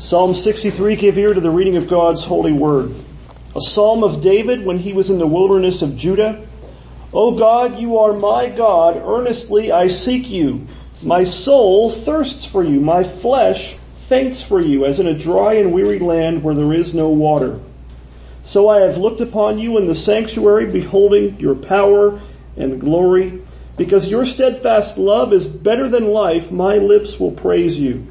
Psalm 63, give ear to the reading of God's holy word. A psalm of David when he was in the wilderness of Judah. O God, you are my God. Earnestly I seek you. My soul thirsts for you. My flesh faints for you as in a dry and weary land where there is no water. So I have looked upon you in the sanctuary beholding your power and glory. Because your steadfast love is better than life, my lips will praise you.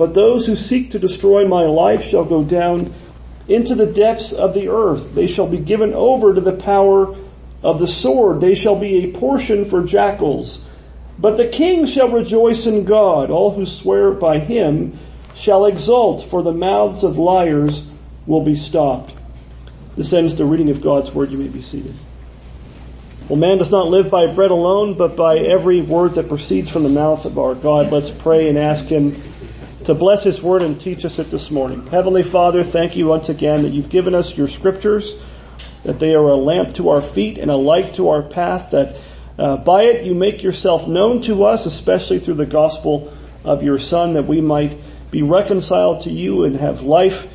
But those who seek to destroy my life shall go down into the depths of the earth. They shall be given over to the power of the sword. They shall be a portion for jackals. But the king shall rejoice in God. All who swear by him shall exult, for the mouths of liars will be stopped. This ends the reading of God's word. You may be seated. Well, man does not live by bread alone, but by every word that proceeds from the mouth of our God. Let's pray and ask him to bless His Word and teach us it this morning. Heavenly Father, thank you once again that you've given us your scriptures, that they are a lamp to our feet and a light to our path, that uh, by it you make yourself known to us, especially through the gospel of your Son, that we might be reconciled to you and have life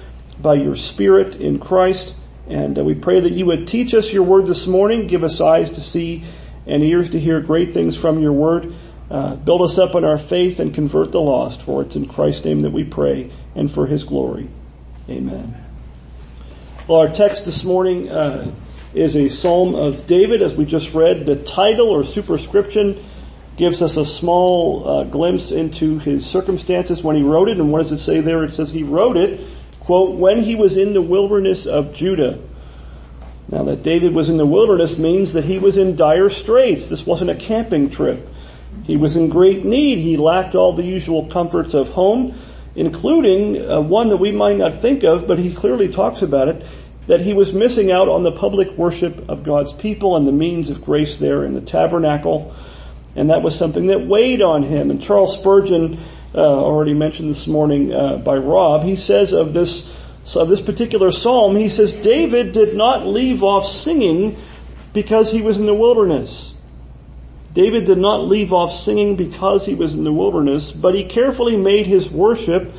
by your Spirit in Christ. And uh, we pray that you would teach us your word this morning, give us eyes to see and ears to hear great things from your word. Uh, build us up in our faith and convert the lost. For it's in Christ's name that we pray and for his glory. Amen. Well, our text this morning uh, is a psalm of David, as we just read. The title or superscription gives us a small uh, glimpse into his circumstances when he wrote it. And what does it say there? It says he wrote it, quote, when he was in the wilderness of Judah. Now that David was in the wilderness means that he was in dire straits. This wasn't a camping trip. He was in great need. He lacked all the usual comforts of home, including uh, one that we might not think of, but he clearly talks about it, that he was missing out on the public worship of God's people and the means of grace there in the tabernacle. And that was something that weighed on him. And Charles Spurgeon, uh, already mentioned this morning uh, by Rob, he says of this, of this particular psalm, he says, David did not leave off singing because he was in the wilderness. David did not leave off singing because he was in the wilderness, but he carefully made his worship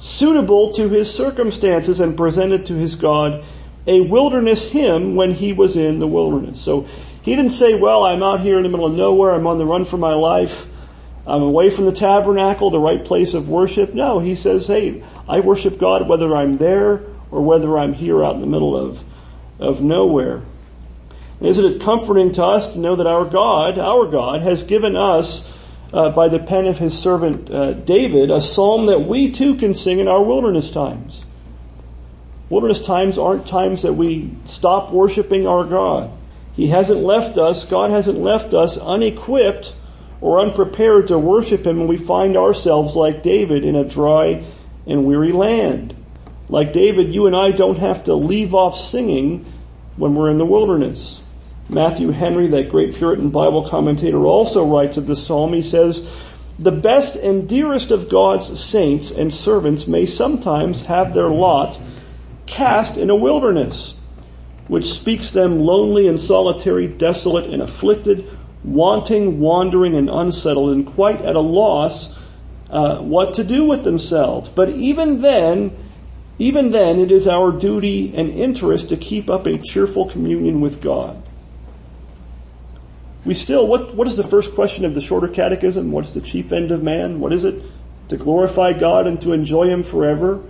suitable to his circumstances and presented to his God a wilderness hymn when he was in the wilderness. So he didn't say, well, I'm out here in the middle of nowhere, I'm on the run for my life, I'm away from the tabernacle, the right place of worship. No, he says, hey, I worship God whether I'm there or whether I'm here out in the middle of, of nowhere. Isn't it comforting to us to know that our God, our God, has given us, uh, by the pen of his servant uh, David, a psalm that we too can sing in our wilderness times. Wilderness times aren't times that we stop worshiping our God. He hasn't left us, God hasn't left us unequipped or unprepared to worship Him when we find ourselves like David in a dry and weary land. Like David, you and I don't have to leave off singing when we're in the wilderness. Matthew Henry, that great Puritan Bible commentator, also writes of this psalm. He says, the best and dearest of God's saints and servants may sometimes have their lot cast in a wilderness, which speaks them lonely and solitary, desolate and afflicted, wanting, wandering and unsettled, and quite at a loss uh, what to do with themselves. But even then, even then, it is our duty and interest to keep up a cheerful communion with God we still, what, what is the first question of the shorter catechism? What's the chief end of man? What is it? To glorify God and to enjoy Him forever.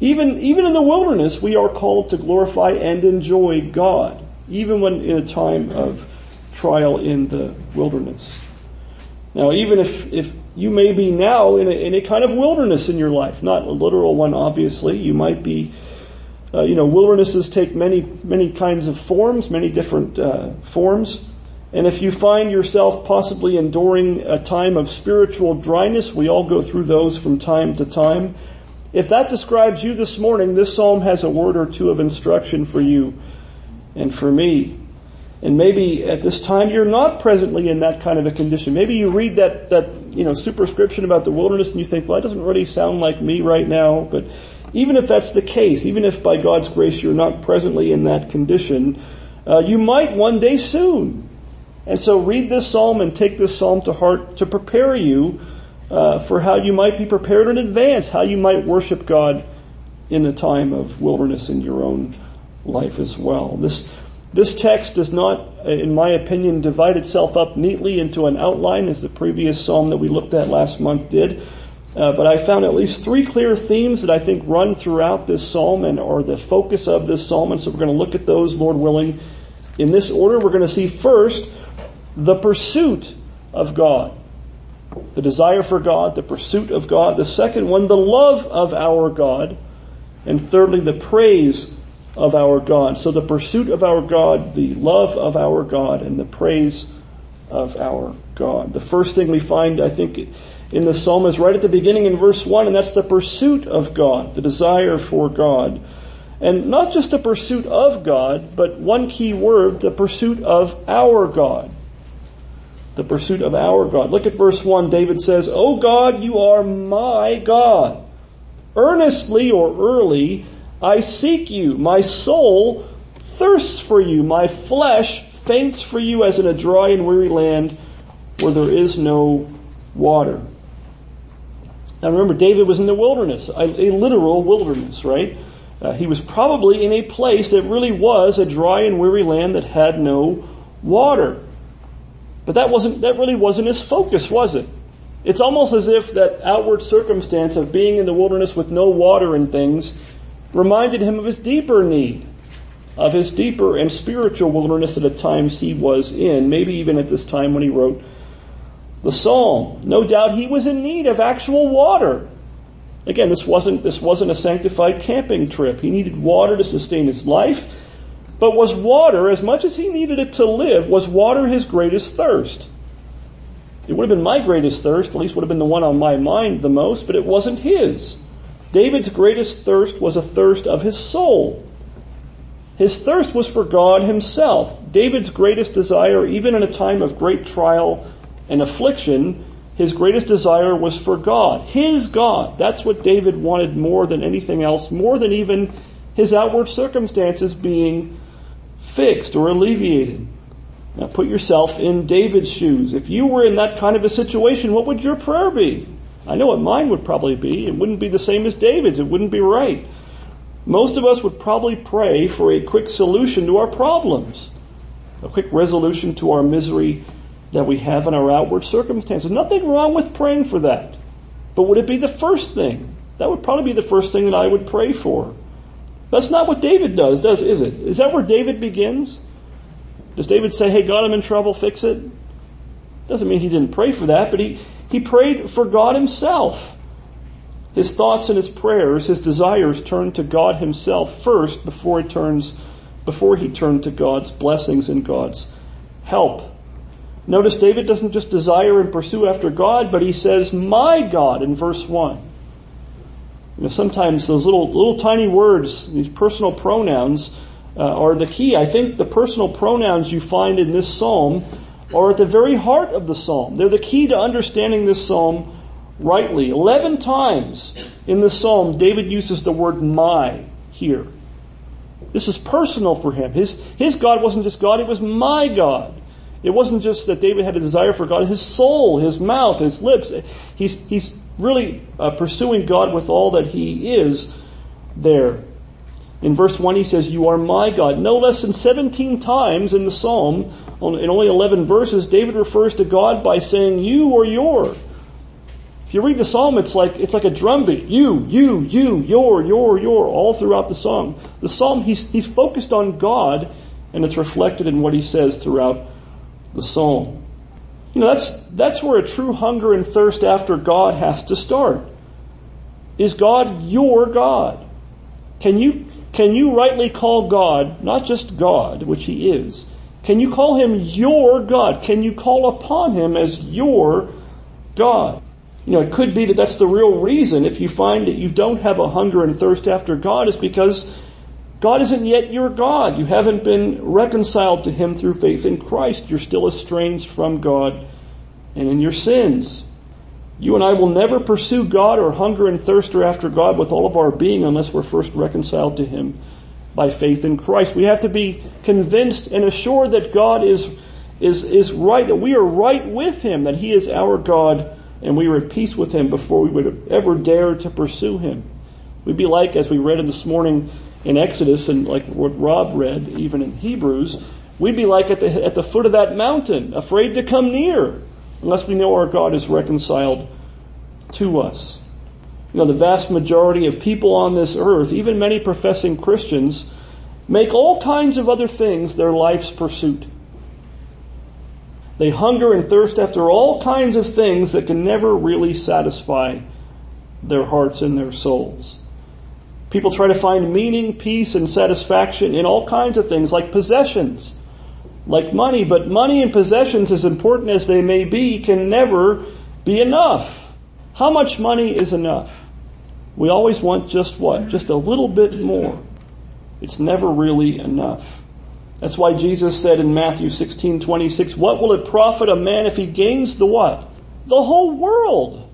Even, even in the wilderness, we are called to glorify and enjoy God, even when in a time of trial in the wilderness. Now, even if, if you may be now in a, in a kind of wilderness in your life, not a literal one, obviously, you might be, uh, you know, wildernesses take many, many kinds of forms, many different uh, forms. And if you find yourself possibly enduring a time of spiritual dryness, we all go through those from time to time. If that describes you this morning, this psalm has a word or two of instruction for you and for me. And maybe at this time you're not presently in that kind of a condition. Maybe you read that, that, you know, superscription about the wilderness and you think, well, that doesn't really sound like me right now. But even if that's the case, even if by God's grace you're not presently in that condition, uh, you might one day soon. And so read this psalm and take this psalm to heart to prepare you uh, for how you might be prepared in advance, how you might worship God in a time of wilderness in your own life as well. This this text does not, in my opinion, divide itself up neatly into an outline as the previous psalm that we looked at last month did. Uh, but I found at least three clear themes that I think run throughout this psalm and are the focus of this psalm. And so we're going to look at those, Lord willing, in this order. We're going to see first the pursuit of God. The desire for God, the pursuit of God. The second one, the love of our God. And thirdly, the praise of our God. So the pursuit of our God, the love of our God, and the praise of our God. The first thing we find, I think, in the psalm is right at the beginning in verse 1, and that's the pursuit of God, the desire for God. And not just the pursuit of God, but one key word, the pursuit of our God. The pursuit of our God. Look at verse 1. David says, O God, you are my God. Earnestly or early I seek you. My soul thirsts for you. My flesh faints for you as in a dry and weary land where there is no water. Now remember, David was in the wilderness, a, a literal wilderness, right? Uh, he was probably in a place that really was a dry and weary land that had no water. But that wasn't, that really wasn't his focus, was it? It's almost as if that outward circumstance of being in the wilderness with no water and things reminded him of his deeper need, of his deeper and spiritual wilderness that at times he was in, maybe even at this time when he wrote the psalm. No doubt he was in need of actual water. Again, this wasn't, this wasn't a sanctified camping trip. He needed water to sustain his life. But was water, as much as he needed it to live, was water his greatest thirst? It would have been my greatest thirst, at least would have been the one on my mind the most, but it wasn't his. David's greatest thirst was a thirst of his soul. His thirst was for God himself. David's greatest desire, even in a time of great trial and affliction, his greatest desire was for God. His God. That's what David wanted more than anything else, more than even his outward circumstances being fixed or alleviated. Now put yourself in David's shoes. If you were in that kind of a situation, what would your prayer be? I know what mine would probably be. It wouldn't be the same as David's. It wouldn't be right. Most of us would probably pray for a quick solution to our problems, a quick resolution to our misery that we have in our outward circumstances. Nothing wrong with praying for that. But would it be the first thing? That would probably be the first thing that I would pray for. That's not what David does, does, is it? Is that where David begins? Does David say, hey God, I'm in trouble, fix it? Doesn't mean he didn't pray for that, but he, he prayed for God himself. His thoughts and his prayers, his desires turned to God himself first before he turns, before he turned to God's blessings and God's help. Notice David doesn't just desire and pursue after God, but he says, my God in verse 1. You know, sometimes those little, little tiny words, these personal pronouns, uh, are the key. I think the personal pronouns you find in this psalm are at the very heart of the psalm. They're the key to understanding this psalm rightly. Eleven times in the psalm, David uses the word my here. This is personal for him. His, his God wasn't just God, it was my God. It wasn't just that David had a desire for God, his soul, his mouth, his lips. He's, he's really uh, pursuing God with all that he is there. In verse 1 he says, you are my God. No less than 17 times in the psalm, in only 11 verses, David refers to God by saying you or your. If you read the psalm, it's like, it's like a drumbeat. You, you, you, your, your, your, all throughout the psalm. The psalm, he's, he's focused on God, and it's reflected in what he says throughout the psalm. You know, that's, that's where a true hunger and thirst after God has to start. Is God your God? Can you, can you rightly call God, not just God, which He is, can you call him your God? Can you call upon him as your God? You know, it could be that that's the real reason if you find that you don't have a hunger and thirst after God is because God isn't yet your God. You haven't been reconciled to Him through faith in Christ. You're still estranged from God and in your sins. You and I will never pursue God or hunger and thirst after God with all of our being unless we're first reconciled to Him by faith in Christ. We have to be convinced and assured that God is, is, is right, that we are right with Him, that He is our God and we are at peace with Him before we would ever dare to pursue Him. We'd be like, as we read in this morning in Exodus and like what Rob read, even in Hebrews, we'd be like at the, at the foot of that mountain, afraid to come near unless we know our God is reconciled to us. You know, the vast majority of people on this earth, even many professing Christians, make all kinds of other things their life's pursuit. They hunger and thirst after all kinds of things that can never really satisfy their hearts and their souls. People try to find meaning, peace, and satisfaction in all kinds of things like possessions, like money, but money and possessions, as important as they may be, can never be enough. How much money is enough? We always want just what? Just a little bit more. It's never really enough. That's why Jesus said in Matthew 16, 26, what will it profit a man if he gains the what? The whole world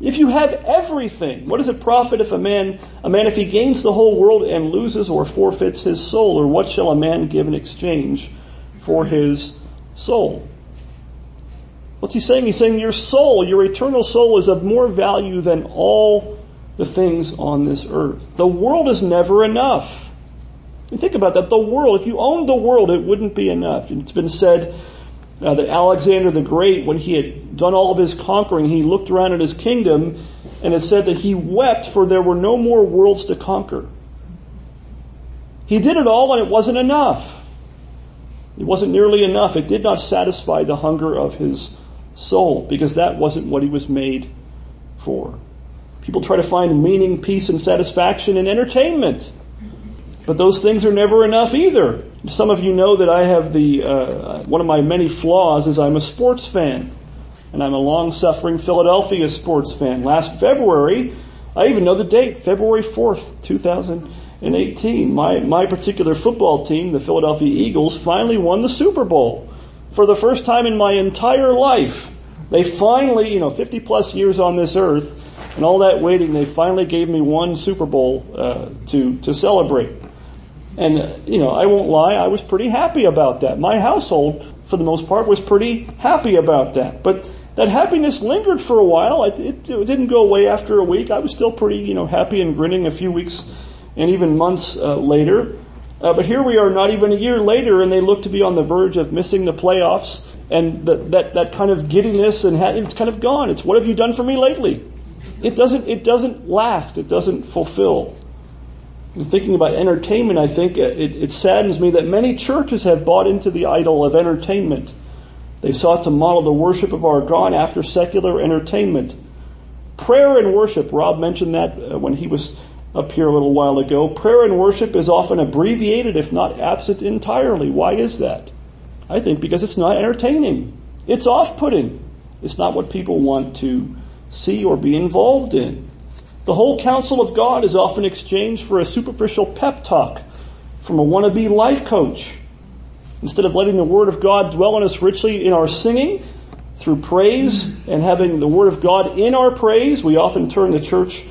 if you have everything, what does it profit if a man, a man if he gains the whole world and loses or forfeits his soul? Or what shall a man give in exchange for his soul? What's he saying? He's saying your soul, your eternal soul is of more value than all the things on this earth. The world is never enough. You think about that. The world, if you owned the world, it wouldn't be enough. It's been said uh, that Alexander the Great, when he had done all of his conquering, he looked around at his kingdom and it said that he wept for there were no more worlds to conquer. He did it all and it wasn't enough. It wasn't nearly enough. It did not satisfy the hunger of his soul because that wasn't what he was made for. People try to find meaning, peace, and satisfaction in entertainment. But those things are never enough either. Some of you know that I have the, uh, one of my many flaws is I'm a sports fan. And I'm a long-suffering Philadelphia sports fan. Last February, I even know the date, February 4th, 2018, my, my particular football team, the Philadelphia Eagles, finally won the Super Bowl. For the first time in my entire life, they finally, you know, 50 plus years on this earth, and all that waiting, they finally gave me one Super Bowl uh, to to celebrate. And, you know, I won't lie, I was pretty happy about that. My household, for the most part, was pretty happy about that. But that happiness lingered for a while. It, it, it didn't go away after a week. I was still pretty, you know, happy and grinning a few weeks and even months uh, later. Uh, but here we are not even a year later and they look to be on the verge of missing the playoffs and the, that, that kind of giddiness and ha- it's kind of gone. It's what have you done for me lately? It doesn't, it doesn't last. It doesn't fulfill. And thinking about entertainment, I think it, it saddens me that many churches have bought into the idol of entertainment. They sought to model the worship of our God after secular entertainment. Prayer and worship, Rob mentioned that uh, when he was up here a little while ago. Prayer and worship is often abbreviated, if not absent entirely. Why is that? I think because it's not entertaining. It's off-putting. It's not what people want to see or be involved in. The whole counsel of God is often exchanged for a superficial pep talk from a wannabe life coach. Instead of letting the Word of God dwell on us richly in our singing, through praise and having the Word of God in our praise, we often turn the church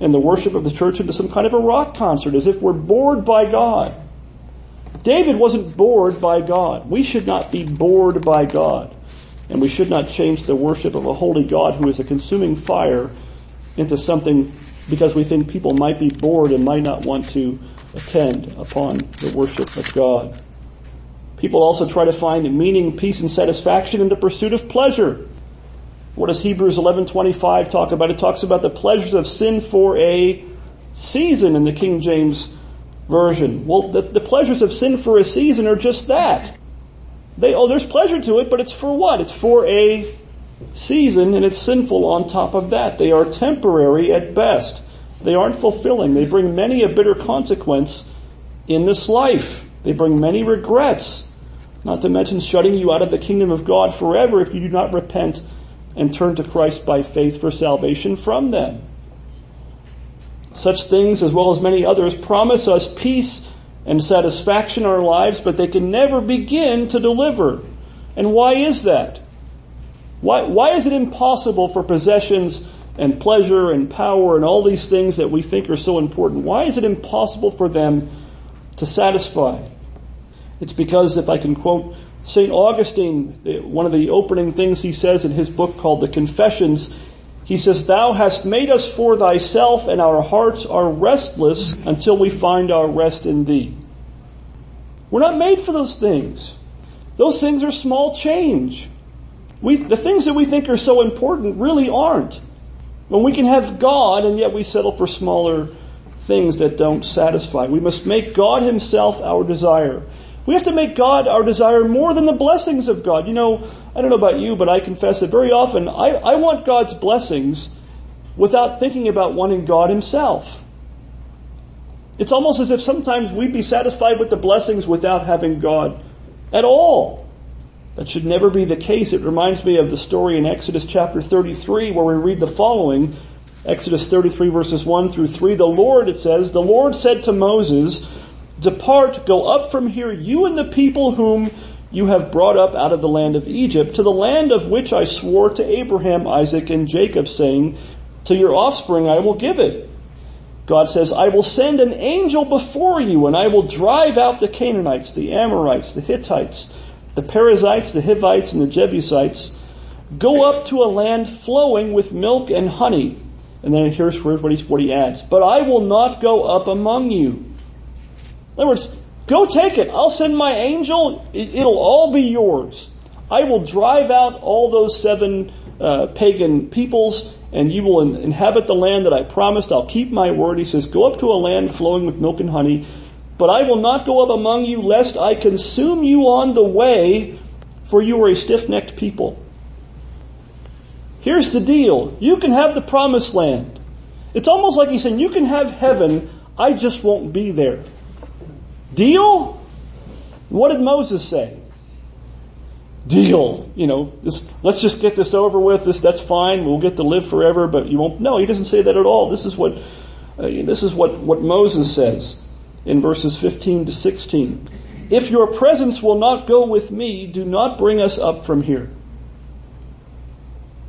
and the worship of the church into some kind of a rock concert as if we're bored by God. David wasn't bored by God. We should not be bored by God. And we should not change the worship of a holy God who is a consuming fire into something because we think people might be bored and might not want to attend upon the worship of God. People also try to find meaning, peace, and satisfaction in the pursuit of pleasure. What does Hebrews 11:25 talk about? It talks about the pleasures of sin for a season in the King James version. Well, the, the pleasures of sin for a season are just that. They, oh, there's pleasure to it, but it's for what? It's for a season and it's sinful on top of that. They are temporary at best. They aren't fulfilling. They bring many a bitter consequence in this life. They bring many regrets, not to mention shutting you out of the kingdom of God forever if you do not repent and turn to Christ by faith for salvation from them. Such things, as well as many others, promise us peace and satisfaction in our lives, but they can never begin to deliver. And why is that? Why, why is it impossible for possessions and pleasure and power and all these things that we think are so important? Why is it impossible for them to satisfy? It's because if I can quote St. Augustine, one of the opening things he says in his book called the Confessions, he says, Thou hast made us for thyself and our hearts are restless until we find our rest in thee. We're not made for those things. Those things are small change. We, the things that we think are so important really aren't. When we can have God and yet we settle for smaller things that don't satisfy. We must make God himself our desire. We have to make God our desire more than the blessings of God. You know, I don't know about you, but I confess that very often I, I want God's blessings without thinking about wanting God himself. It's almost as if sometimes we'd be satisfied with the blessings without having God at all. That should never be the case. It reminds me of the story in Exodus chapter 33 where we read the following. Exodus 33 verses 1 through 3. The Lord, it says, the Lord said to Moses, Depart, go up from here, you and the people whom you have brought up out of the land of Egypt, to the land of which I swore to Abraham, Isaac, and Jacob, saying, To your offspring I will give it. God says, I will send an angel before you, and I will drive out the Canaanites, the Amorites, the Hittites, the Perizzites, the Hivites, and the Jebusites. Go up to a land flowing with milk and honey. And then here's what he, what he adds. But I will not go up among you in other words, go take it. I'll send my angel. It'll all be yours. I will drive out all those seven uh, pagan peoples and you will in- inhabit the land that I promised. I'll keep my word. He says, go up to a land flowing with milk and honey, but I will not go up among you lest I consume you on the way, for you are a stiff-necked people. Here's the deal. You can have the promised land. It's almost like he's saying, you can have heaven, I just won't be there. Deal? What did Moses say? Deal. You know, this, let's just get this over with. This, that's fine. We'll get to live forever, but you won't. No, he doesn't say that at all. This is what, uh, this is what, what Moses says in verses 15 to 16. If your presence will not go with me, do not bring us up from here.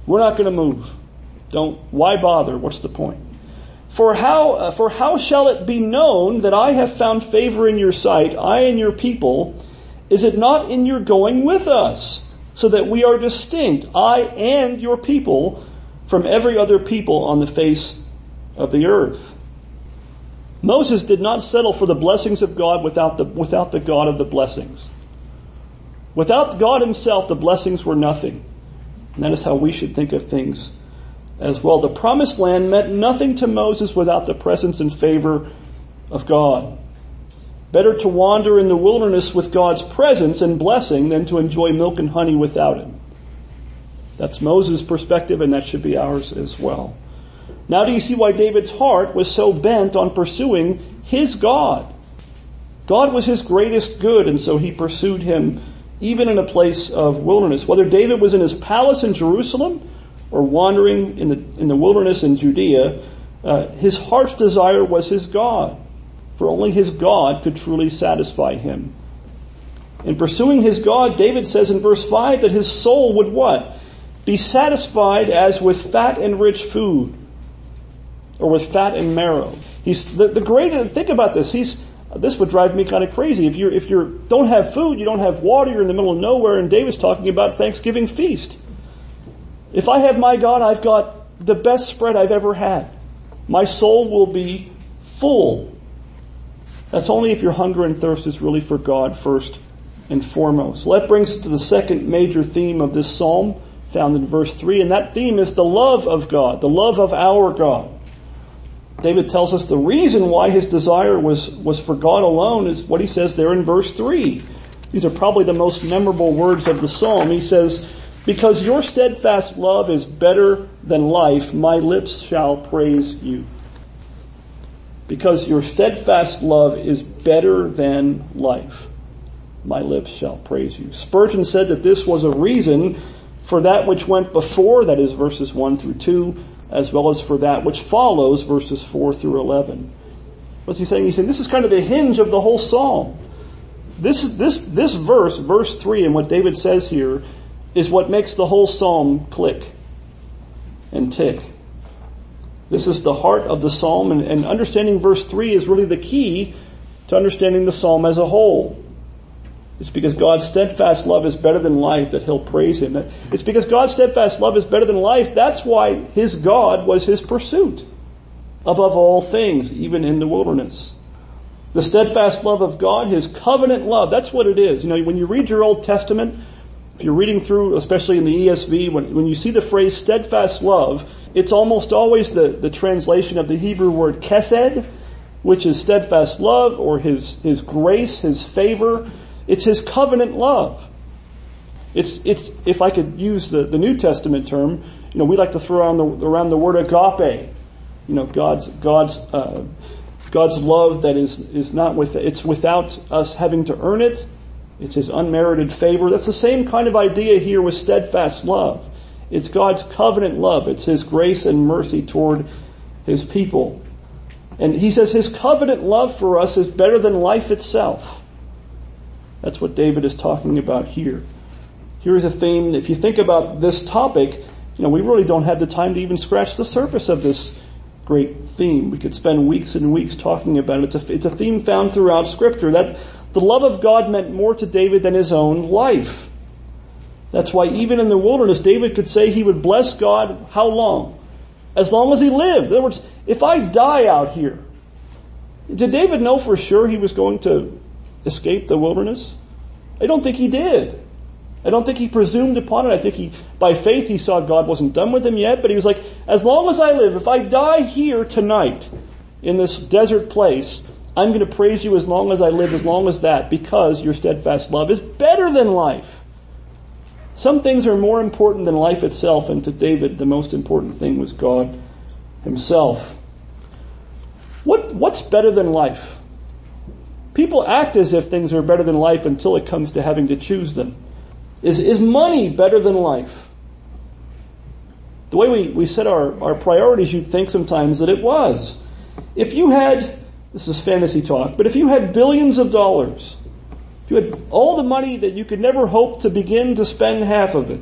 We're not going to move. Don't, why bother? What's the point? For how, uh, for how shall it be known that I have found favor in your sight, I and your people? Is it not in your going with us, so that we are distinct, I and your people, from every other people on the face of the earth? Moses did not settle for the blessings of God without the, without the God of the blessings. Without God himself, the blessings were nothing. And that is how we should think of things as well. The promised land meant nothing to Moses without the presence and favor of God. Better to wander in the wilderness with God's presence and blessing than to enjoy milk and honey without Him. That's Moses' perspective and that should be ours as well. Now do you see why David's heart was so bent on pursuing his God? God was his greatest good and so he pursued him even in a place of wilderness. Whether David was in his palace in Jerusalem or wandering in the, in the wilderness in Judea, uh, his heart's desire was his God, for only his God could truly satisfy him. In pursuing his God, David says in verse 5 that his soul would what? Be satisfied as with fat and rich food, or with fat and marrow. He's, the, the greatest, think about this, he's, this would drive me kind of crazy. If you if you don't have food, you don't have water, you're in the middle of nowhere, and David's talking about Thanksgiving feast. If I have my God, I've got the best spread I've ever had. My soul will be full. That's only if your hunger and thirst is really for God first and foremost. So that brings us to the second major theme of this psalm found in verse 3, and that theme is the love of God, the love of our God. David tells us the reason why his desire was, was for God alone is what he says there in verse 3. These are probably the most memorable words of the psalm. He says, because your steadfast love is better than life, my lips shall praise you. Because your steadfast love is better than life, my lips shall praise you. Spurgeon said that this was a reason for that which went before, that is verses 1 through 2, as well as for that which follows, verses 4 through 11. What's he saying? He's saying this is kind of the hinge of the whole psalm. This, this, this verse, verse 3, and what David says here, is what makes the whole psalm click and tick. This is the heart of the psalm, and, and understanding verse 3 is really the key to understanding the psalm as a whole. It's because God's steadfast love is better than life that he'll praise him. It's because God's steadfast love is better than life. That's why his God was his pursuit above all things, even in the wilderness. The steadfast love of God, his covenant love, that's what it is. You know, when you read your Old Testament, if you're reading through, especially in the ESV, when, when you see the phrase steadfast love, it's almost always the, the translation of the Hebrew word chesed, which is steadfast love or his, his grace, his favor. It's his covenant love. It's, it's, if I could use the, the New Testament term, you know, we like to throw around the, around the word agape. You know, God's, God's, uh, God's love that is, is not with, it's without us having to earn it. It's his unmerited favor. That's the same kind of idea here with steadfast love. It's God's covenant love. It's his grace and mercy toward his people. And he says his covenant love for us is better than life itself. That's what David is talking about here. Here's a theme, if you think about this topic, you know, we really don't have the time to even scratch the surface of this great theme. We could spend weeks and weeks talking about it. It's a, it's a theme found throughout scripture that the love of God meant more to David than his own life. That's why even in the wilderness, David could say he would bless God how long? As long as he lived. In other words, if I die out here, did David know for sure he was going to escape the wilderness? I don't think he did. I don't think he presumed upon it. I think he, by faith, he saw God wasn't done with him yet, but he was like, as long as I live, if I die here tonight, in this desert place, I'm going to praise you as long as I live, as long as that, because your steadfast love is better than life. Some things are more important than life itself, and to David, the most important thing was God himself. What, what's better than life? People act as if things are better than life until it comes to having to choose them. Is, is money better than life? The way we, we set our, our priorities, you'd think sometimes that it was. If you had, this is fantasy talk, but if you had billions of dollars, if you had all the money that you could never hope to begin to spend half of it,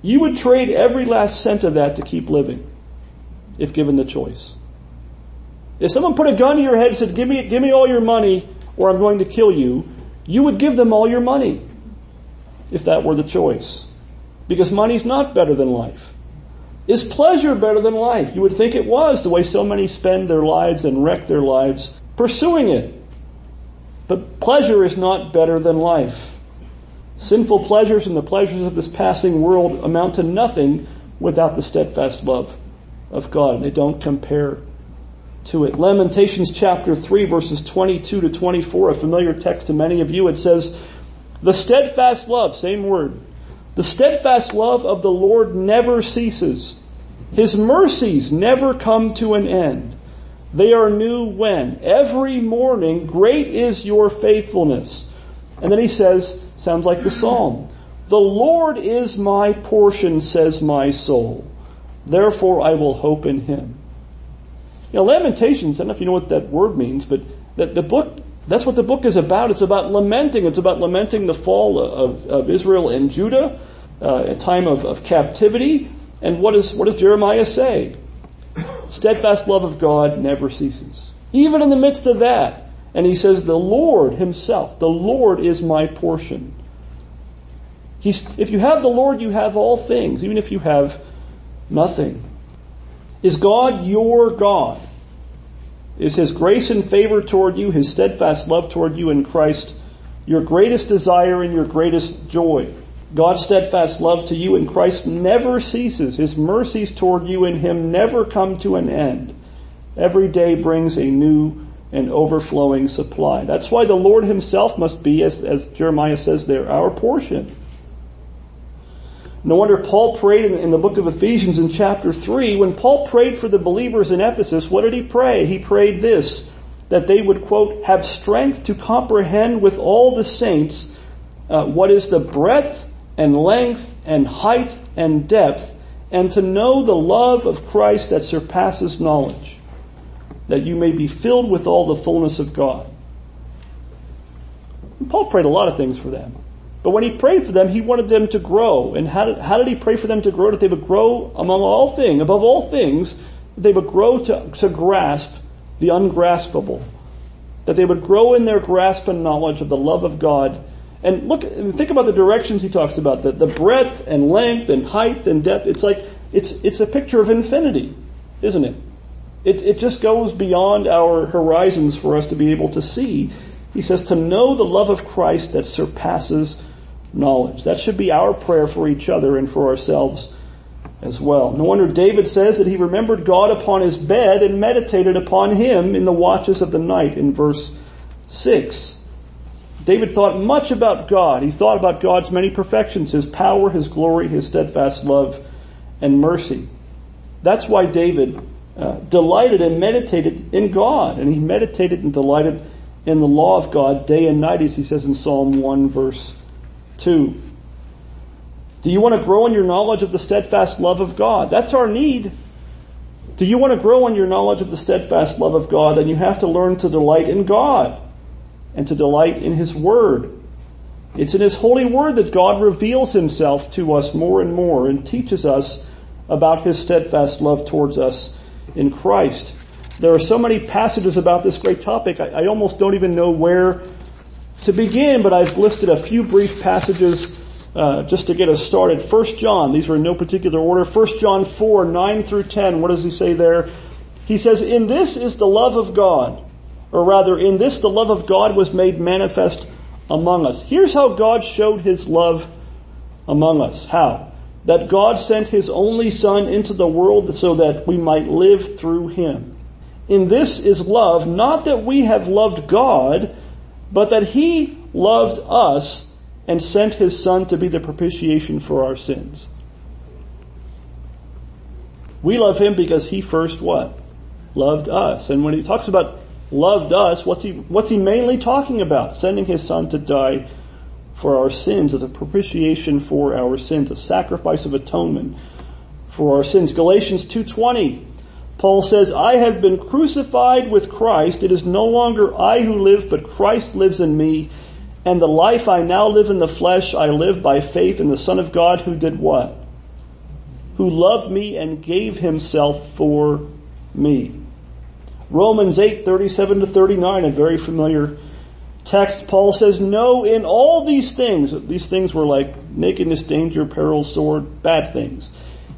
you would trade every last cent of that to keep living, if given the choice. If someone put a gun to your head and said, give me, give me all your money or I'm going to kill you, you would give them all your money, if that were the choice. Because money's not better than life. Is pleasure better than life? You would think it was, the way so many spend their lives and wreck their lives pursuing it. But pleasure is not better than life. Sinful pleasures and the pleasures of this passing world amount to nothing without the steadfast love of God. They don't compare to it. Lamentations chapter 3 verses 22 to 24, a familiar text to many of you. It says, the steadfast love, same word. The steadfast love of the Lord never ceases. His mercies never come to an end. They are new when? Every morning, great is your faithfulness. And then he says, sounds like the psalm, the Lord is my portion, says my soul. Therefore I will hope in him. You know, Lamentations, I don't know if you know what that word means, but the, the book, that's what the book is about. It's about lamenting. It's about lamenting the fall of, of Israel and Judah, uh, a time of, of captivity. And what, is, what does Jeremiah say? steadfast love of God never ceases. Even in the midst of that, and he says, the Lord himself, the Lord is my portion. He's, if you have the Lord, you have all things, even if you have nothing. Is God your God? Is His grace and favor toward you, His steadfast love toward you in Christ, your greatest desire and your greatest joy? God's steadfast love to you in Christ never ceases. His mercies toward you in Him never come to an end. Every day brings a new and overflowing supply. That's why the Lord Himself must be, as, as Jeremiah says there, our portion. No wonder Paul prayed in, in the book of Ephesians in chapter 3. When Paul prayed for the believers in Ephesus, what did he pray? He prayed this, that they would, quote, have strength to comprehend with all the saints uh, what is the breadth and length and height and depth, and to know the love of Christ that surpasses knowledge, that you may be filled with all the fullness of God. And Paul prayed a lot of things for them. But when he prayed for them, he wanted them to grow. And how did, how did he pray for them to grow? That they would grow among all things, above all things, that they would grow to, to grasp the ungraspable. That they would grow in their grasp and knowledge of the love of God. And look, think about the directions he talks about, the, the breadth and length and height and depth. It's like, it's, it's a picture of infinity, isn't it? It, it just goes beyond our horizons for us to be able to see. He says to know the love of Christ that surpasses knowledge. That should be our prayer for each other and for ourselves as well. No wonder David says that he remembered God upon his bed and meditated upon him in the watches of the night in verse 6. David thought much about God. He thought about God's many perfections, his power, his glory, his steadfast love and mercy. That's why David uh, delighted and meditated in God, and he meditated and delighted in the law of God day and night, as he says in Psalm 1 verse 2. Do you want to grow in your knowledge of the steadfast love of God? That's our need. Do you want to grow in your knowledge of the steadfast love of God? Then you have to learn to delight in God and to delight in His Word. It's in His holy Word that God reveals Himself to us more and more and teaches us about His steadfast love towards us in Christ. There are so many passages about this great topic, I, I almost don't even know where to begin, but I've listed a few brief passages uh, just to get us started. First John, these are in no particular order. First John 4, 9 through 10, what does he say there? He says, in this is the love of God, or rather, in this the love of God was made manifest among us. Here's how God showed his love among us. How? That God sent his only son into the world so that we might live through him. In this is love, not that we have loved God, but that he loved us and sent his son to be the propitiation for our sins. We love him because he first what? Loved us. And when he talks about loved us, what's he, what's he mainly talking about? Sending his son to die for our sins as a propitiation for our sins, a sacrifice of atonement for our sins. Galatians 2.20 Paul says, I have been crucified with Christ. It is no longer I who live, but Christ lives in me. And the life I now live in the flesh, I live by faith in the Son of God who did what? Who loved me and gave himself for me. Romans 8, 37 to 39, a very familiar text. Paul says, no, in all these things, these things were like nakedness, danger, peril, sword, bad things.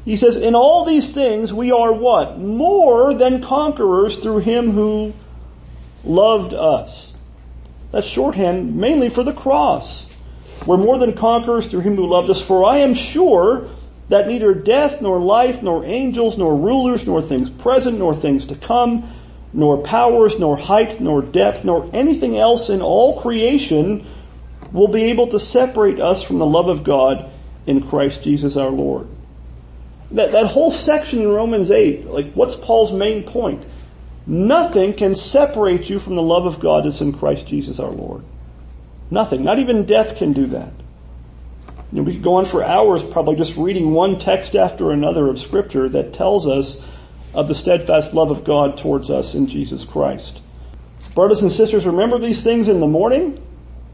He says, in all these things we are what? More than conquerors through him who loved us. That's shorthand mainly for the cross. We're more than conquerors through him who loved us, for I am sure that neither death, nor life, nor angels, nor rulers, nor things present, nor things to come, nor powers, nor height, nor depth, nor anything else in all creation will be able to separate us from the love of God in Christ Jesus our Lord. That, that whole section in Romans 8, like what's Paul's main point? Nothing can separate you from the love of God that's in Christ Jesus our Lord. Nothing. Not even death can do that. You know, we could go on for hours probably just reading one text after another of scripture that tells us of the steadfast love of God towards us in Jesus Christ. Brothers and sisters, remember these things in the morning.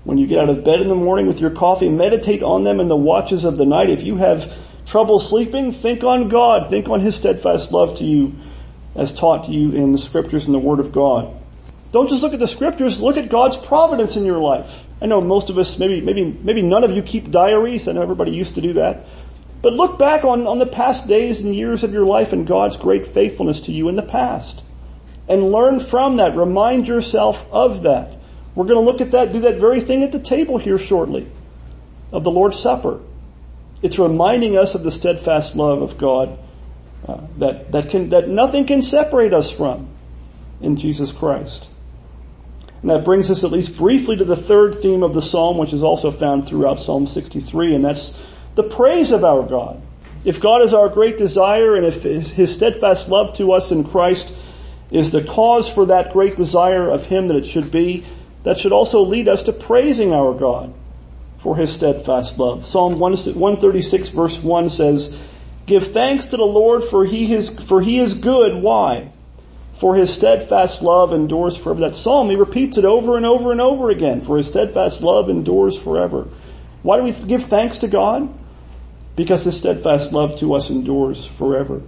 When you get out of bed in the morning with your coffee, meditate on them in the watches of the night. If you have trouble sleeping, think on God. Think on His steadfast love to you as taught to you in the scriptures and the Word of God. Don't just look at the scriptures, look at God's providence in your life. I know most of us, maybe, maybe, maybe none of you keep diaries. I know everybody used to do that. But look back on, on the past days and years of your life and God's great faithfulness to you in the past. And learn from that. Remind yourself of that. We're going to look at that, do that very thing at the table here shortly of the Lord's Supper. It's reminding us of the steadfast love of God uh, that, that, can, that nothing can separate us from in Jesus Christ. And that brings us at least briefly to the third theme of the psalm, which is also found throughout Psalm 63, and that's the praise of our God. If God is our great desire and if his steadfast love to us in Christ is the cause for that great desire of Him that it should be, that should also lead us to praising our God. For his steadfast love. Psalm 136 verse 1 says, Give thanks to the Lord for he is, for he is good. Why? For his steadfast love endures forever. That psalm, he repeats it over and over and over again. For his steadfast love endures forever. Why do we give thanks to God? Because his steadfast love to us endures forever.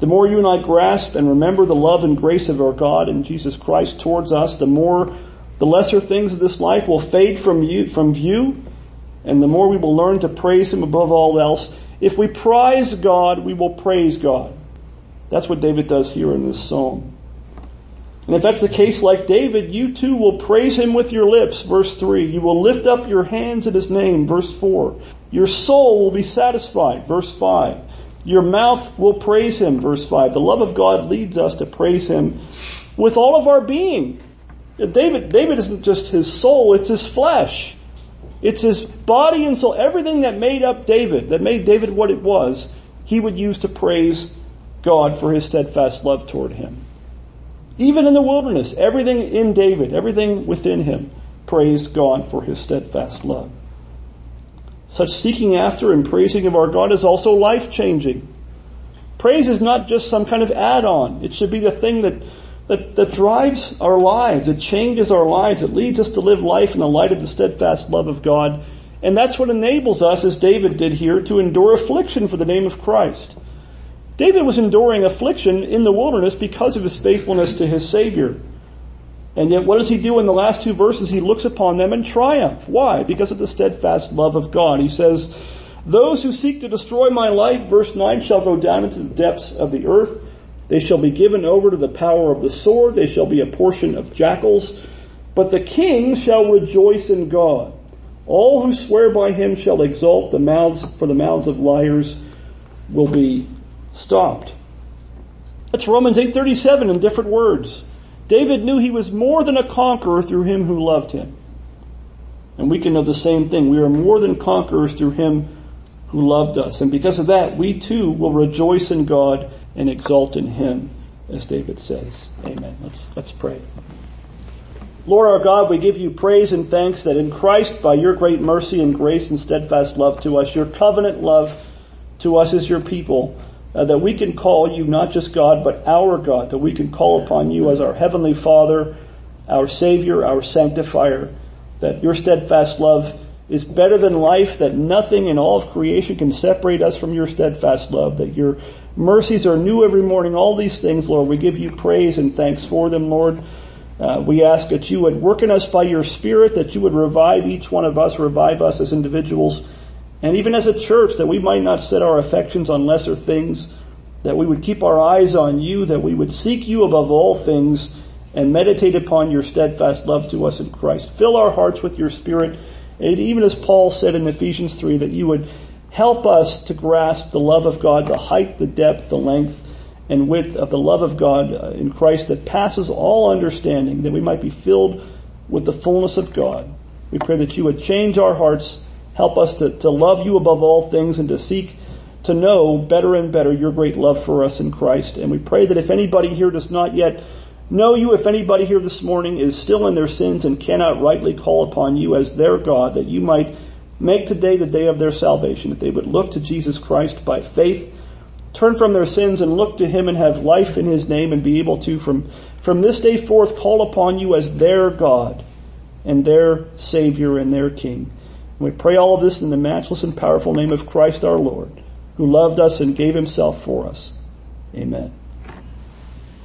The more you and I grasp and remember the love and grace of our God and Jesus Christ towards us, the more the lesser things of this life will fade from you, from view, and the more we will learn to praise Him above all else. If we prize God, we will praise God. That's what David does here in this psalm. And if that's the case like David, you too will praise him with your lips, verse 3. You will lift up your hands at his name, verse 4. Your soul will be satisfied, verse 5. Your mouth will praise him, verse 5. The love of God leads us to praise him with all of our being. David, David isn't just his soul, it's his flesh. It's his body and soul. Everything that made up David, that made David what it was, he would use to praise God for his steadfast love toward him. Even in the wilderness, everything in David, everything within him, praised God for his steadfast love. Such seeking after and praising of our God is also life changing. Praise is not just some kind of add-on. It should be the thing that, that, that drives our lives. It changes our lives. It leads us to live life in the light of the steadfast love of God. And that's what enables us, as David did here, to endure affliction for the name of Christ. David was enduring affliction in the wilderness because of his faithfulness to his Savior. And yet what does he do in the last two verses? He looks upon them in triumph. Why? Because of the steadfast love of God. He says, those who seek to destroy my life, verse 9, shall go down into the depths of the earth. They shall be given over to the power of the sword. They shall be a portion of jackals. But the king shall rejoice in God. All who swear by him shall exalt the mouths, for the mouths of liars will be stopped. That's Romans 8:37 in different words. David knew he was more than a conqueror through him who loved him. And we can know the same thing. We are more than conquerors through him who loved us. And because of that, we too will rejoice in God and exult in him, as David says. Amen. Let's, let's pray. Lord our God, we give you praise and thanks that in Christ, by your great mercy and grace and steadfast love to us, your covenant love to us as your people, uh, that we can call you not just God, but our God, that we can call upon you as our Heavenly Father, our Savior, our Sanctifier, that your steadfast love is better than life, that nothing in all of creation can separate us from your steadfast love, that your mercies are new every morning, all these things, Lord, we give you praise and thanks for them, Lord. Uh, we ask that you would work in us by your Spirit, that you would revive each one of us, revive us as individuals, and even as a church, that we might not set our affections on lesser things, that we would keep our eyes on you, that we would seek you above all things and meditate upon your steadfast love to us in Christ. Fill our hearts with your spirit. And even as Paul said in Ephesians 3, that you would help us to grasp the love of God, the height, the depth, the length, and width of the love of God uh, in Christ that passes all understanding, that we might be filled with the fullness of God. We pray that you would change our hearts Help us to, to love you above all things and to seek to know better and better your great love for us in Christ. And we pray that if anybody here does not yet know you, if anybody here this morning is still in their sins and cannot rightly call upon you as their God, that you might make today the day of their salvation, that they would look to Jesus Christ by faith, turn from their sins and look to Him and have life in His name and be able to from, from this day forth call upon you as their God and their Savior and their King. We pray all of this in the matchless and powerful name of Christ our Lord, who loved us and gave himself for us. Amen.